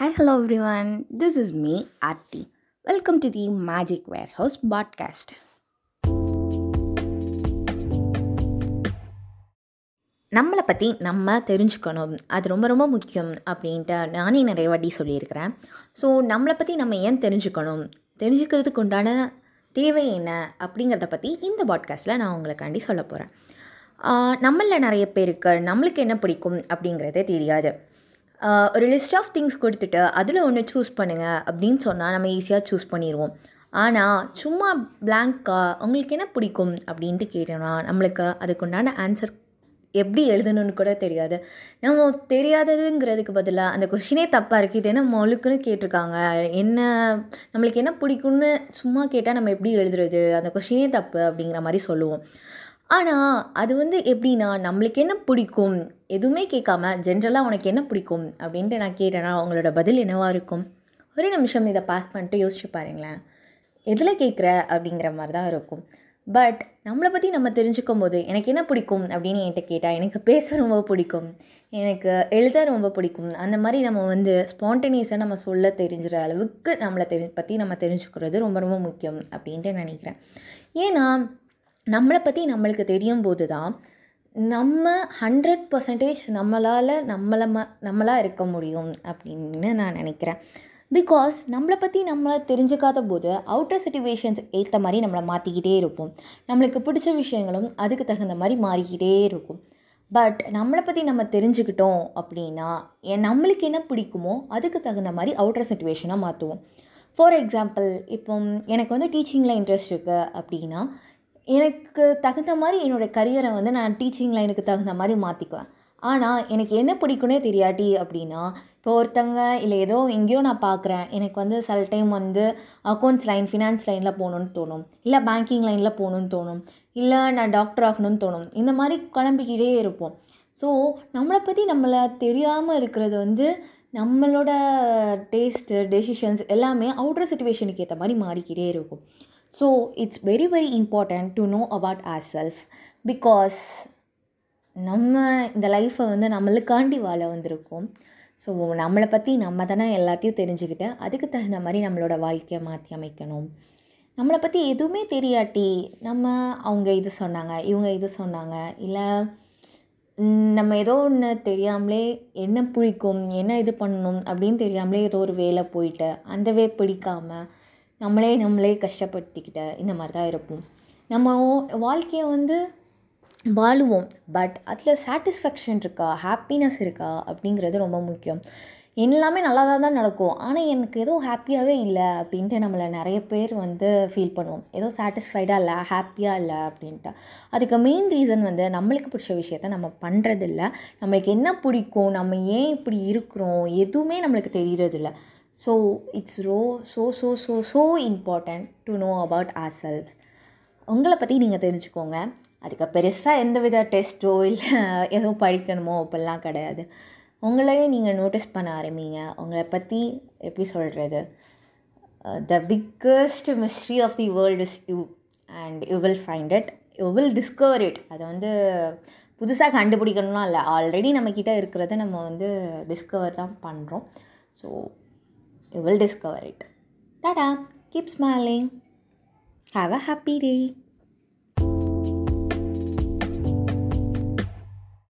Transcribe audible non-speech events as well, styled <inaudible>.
Hi, hello everyone. This is me, welcome Welcome to the Magic Warehouse podcast. நம்மளை பற்றி நம்ம தெரிஞ்சுக்கணும். அது ரொம்ப ரொம்ப முக்கியம் அப்படின்ட்டு நானே நிறைய வாட்டி சொல்லியிருக்கிறேன். ஸோ நம்மளை பற்றி நம்ம ஏன் தெரிஞ்சுக்கணும்? தெரிஞ்சுக்கிறதுக்கு உண்டான தேவை என்ன அப்படிங்கிறத பற்றி இந்த பாட்காஸ்ட்டில் நான் உங்களுக்காண்டி சொல்ல போகிறேன் நம்மளில் நிறைய பேருக்கு நம்மளுக்கு என்ன பிடிக்கும் அப்படிங்கிறதே தெரியாது. ஒரு லிஸ்ட் ஆஃப் திங்ஸ் கொடுத்துட்டு அதில் ஒன்று சூஸ் பண்ணுங்கள் அப்படின்னு சொன்னால் நம்ம ஈஸியாக சூஸ் பண்ணிடுவோம் ஆனால் சும்மா பிளாங்காக உங்களுக்கு என்ன பிடிக்கும் அப்படின்ட்டு கேட்டோம்னா நம்மளுக்கு அதுக்குண்டான ஆன்சர் எப்படி எழுதணும்னு கூட தெரியாது. நம்ம தெரியாததுங்கிறதுக்கு பதிலாக அந்த கொஷினே தப்பாக இருக்குது இது என்ன மொழுக்குன்னு கேட்டிருக்காங்க என்ன நம்மளுக்கு என்ன பிடிக்கும்னு சும்மா கேட்டால் நம்ம எப்படி எழுதுறது அந்த கொஷினே தப்பு அப்படிங்கிற மாதிரி சொல்லுவோம். ஆனால் அது வந்து எப்படின்னா நம்மளுக்கு என்ன பிடிக்கும் எதுவுமே கேட்காம ஜென்ரலாக உனக்கு என்ன பிடிக்கும்? அப்படின்ட்டு நான் கேட்டேன்னா அவங்களோட பதில் என்னவாக இருக்கும்? ஒரு நிமிஷம் இதை பாஸ் பண்ணிட்டு யோசிச்சு பாருங்களேன். எதில் கேட்குற? அப்படிங்கிற மாதிரி தான் இருக்கும். பட் நம்மளை பற்றி நம்ம தெரிஞ்சுக்கும் போது எனக்கு என்ன பிடிக்கும்? அப்படின்னு என்கிட்ட கேட்டால் எனக்கு பேச ரொம்ப பிடிக்கும். எனக்கு எழுத ரொம்ப பிடிக்கும். அந்த மாதிரி நம்ம வந்து ஸ்பான்டேனியஸாக நம்ம சொல்ல தெரிஞ்சுற அளவுக்கு நம்மளை தெரி பற்றி நம்ம தெரிஞ்சுக்கிறது ரொம்ப ரொம்ப முக்கியம் அப்படின்ட்டு நினைக்கிறேன். ஏன்னா நம்மளை பற்றி நம்மளுக்கு தெரியும் போது தான் நம்ம ஹண்ட்ரட் பர்சன்டேஜ் நம்மளால் நம்மளை ம நம்மளாக இருக்க முடியும் அப்படின்னு நான் நினைக்கிறேன். பிகாஸ் நம்மளை பற்றி நம்மளை தெரிஞ்சுக்காத போது அவுட்டர் சுச்சுவேஷன்ஸ் ஏற்ற மாதிரி நம்மளை மாற்றிக்கிட்டே இருப்போம். நம்மளுக்கு பிடிச்ச விஷயங்களும் அதுக்கு தகுந்த மாதிரி மாறிக்கிட்டே இருக்கும். பட் நம்மளை பற்றி நம்ம தெரிஞ்சுக்கிட்டோம் அப்படின்னா என் நம்மளுக்கு என்ன பிடிக்குமோ அதுக்கு தகுந்த மாதிரி அவுட்டர் சுச்சுவேஷனாக மாற்றுவோம் ஃபார் எக்ஸாம்பிள் இப்போ எனக்கு வந்து டீச்சிங்கில் இன்ட்ரெஸ்ட் இருக்குது அப்படின்னா எனக்கு தகுந்த மாதிரி என்னோடய கரியரை வந்து நான் டீச்சிங் லைனுக்கு தகுந்த மாதிரி மாற்றிக்குவேன் ஆனால் எனக்கு என்ன பிடிக்குன்னே தெரியாட்டி அப்படின்னா இப்போ ஒருத்தங்க இல்லை ஏதோ எங்கேயோ நான் பார்க்குறேன் எனக்கு வந்து சில டைம் வந்து அக்கௌண்ட்ஸ் லைன் ஃபினான்ஸ் லைனில் போகணுன்னு தோணும். இல்லை பேங்கிங் லைனில் போகணுன்னு தோணும். இல்லை நான் டாக்டர் ஆகணும்னு தோணும். இந்த மாதிரி குழம்பிக்கிட்டே இருப்போம். ஸோ நம்மளை பற்றி நம்மளை தெரியாமல் இருக்கிறது வந்து நம்மளோட டேஸ்ட்டு டெசிஷன்ஸ் எல்லாமே அவுட்டர் சுச்சுவேஷனுக்கு ஏற்ற மாதிரி மாறிக்கிட்டே இருக்கும். So it's very very important to know about our self because நம்ம இந்த லைஃப்பை வந்து நம்மளுக்காண்டி வாழ வந்திருக்கோம். ஸோ நம்மளை பற்றி நம்ம தானே எல்லாத்தையும் தெரிஞ்சுக்கிட்டு அதுக்கு தகுந்த மாதிரி நம்மளோட வாழ்க்கையை மாற்றி அமைக்கணும். நம்மளை பற்றி எதுவுமே தெரியாட்டி நம்ம அவங்க இது சொன்னாங்க இவங்க இது சொன்னாங்க இல்லை நம்ம ஏதோ ஒன்று தெரியாமலே என்ன பிடிக்கும் என்ன இது பண்ணணும் அப்படின்னு தெரியாமலே ஏதோ ஒரு வேலை போயிட்டு அந்த வே பிடிக்காமல் நம்மளே நம்மளே கஷ்டப்படுத்திக்கிட்ட இந்த மாதிரி தான் இருப்போம். நம்ம வாழ்க்கையை வந்து வாழுவோம். பட் அதில் சாட்டிஸ்ஃபேக்ஷன் இருக்கா? ஹாப்பினஸ் இருக்கா? அப்படிங்கிறது ரொம்ப முக்கியம். எல்லாமே நல்லா தான் தான் நடக்கும். ஆனால் எனக்கு ஏதோ ஹாப்பியாகவே இல்லை அப்படின்ட்டு நம்மளை நிறைய பேர் வந்து ஃபீல் பண்ணுவோம். ஏதோ சாட்டிஸ்ஃபைடாக இல்லை ஹாப்பியாக இல்லை அப்படின்ட்டு. அதுக்கு மெயின் ரீசன் வந்து நம்மளுக்கு பிடிச்ச விஷயத்த நம்ம பண்ணுறதில்ல நம்மளுக்கு என்ன பிடிக்கும்? நம்ம ஏன் இப்படி இருக்கிறோம்? எதுவுமே நம்மளுக்கு தெரியறதில்ல. So it's row so so so so important to know about our self உங்களை பற்றி நீங்கள் தெரிஞ்சுக்கோங்க. அதுக்கு பெருசாக எந்த வித டெஸ்ட்டோ இல்லை <laughs> எதுவும் படிக்கணுமோ அப்படிலாம் கிடையாது. உங்களையே நீங்கள் நோட்டீஸ் பண்ண ஆரம்பிங்க. உங்களை பற்றி எப்படி சொல்கிறது the biggest mystery of the world is you and you will find it you will discover it அதை வந்து புதுசாக கண்டுபிடிக்கணும்லாம் இல்லை. ஆல்ரெடி நம்மக்கிட்ட இருக்கிறத நம்ம வந்து டிஸ்கவர் தான் பண்ணுறோம் so you will discover it. Ta-da! Keep smiling. Have a happy day.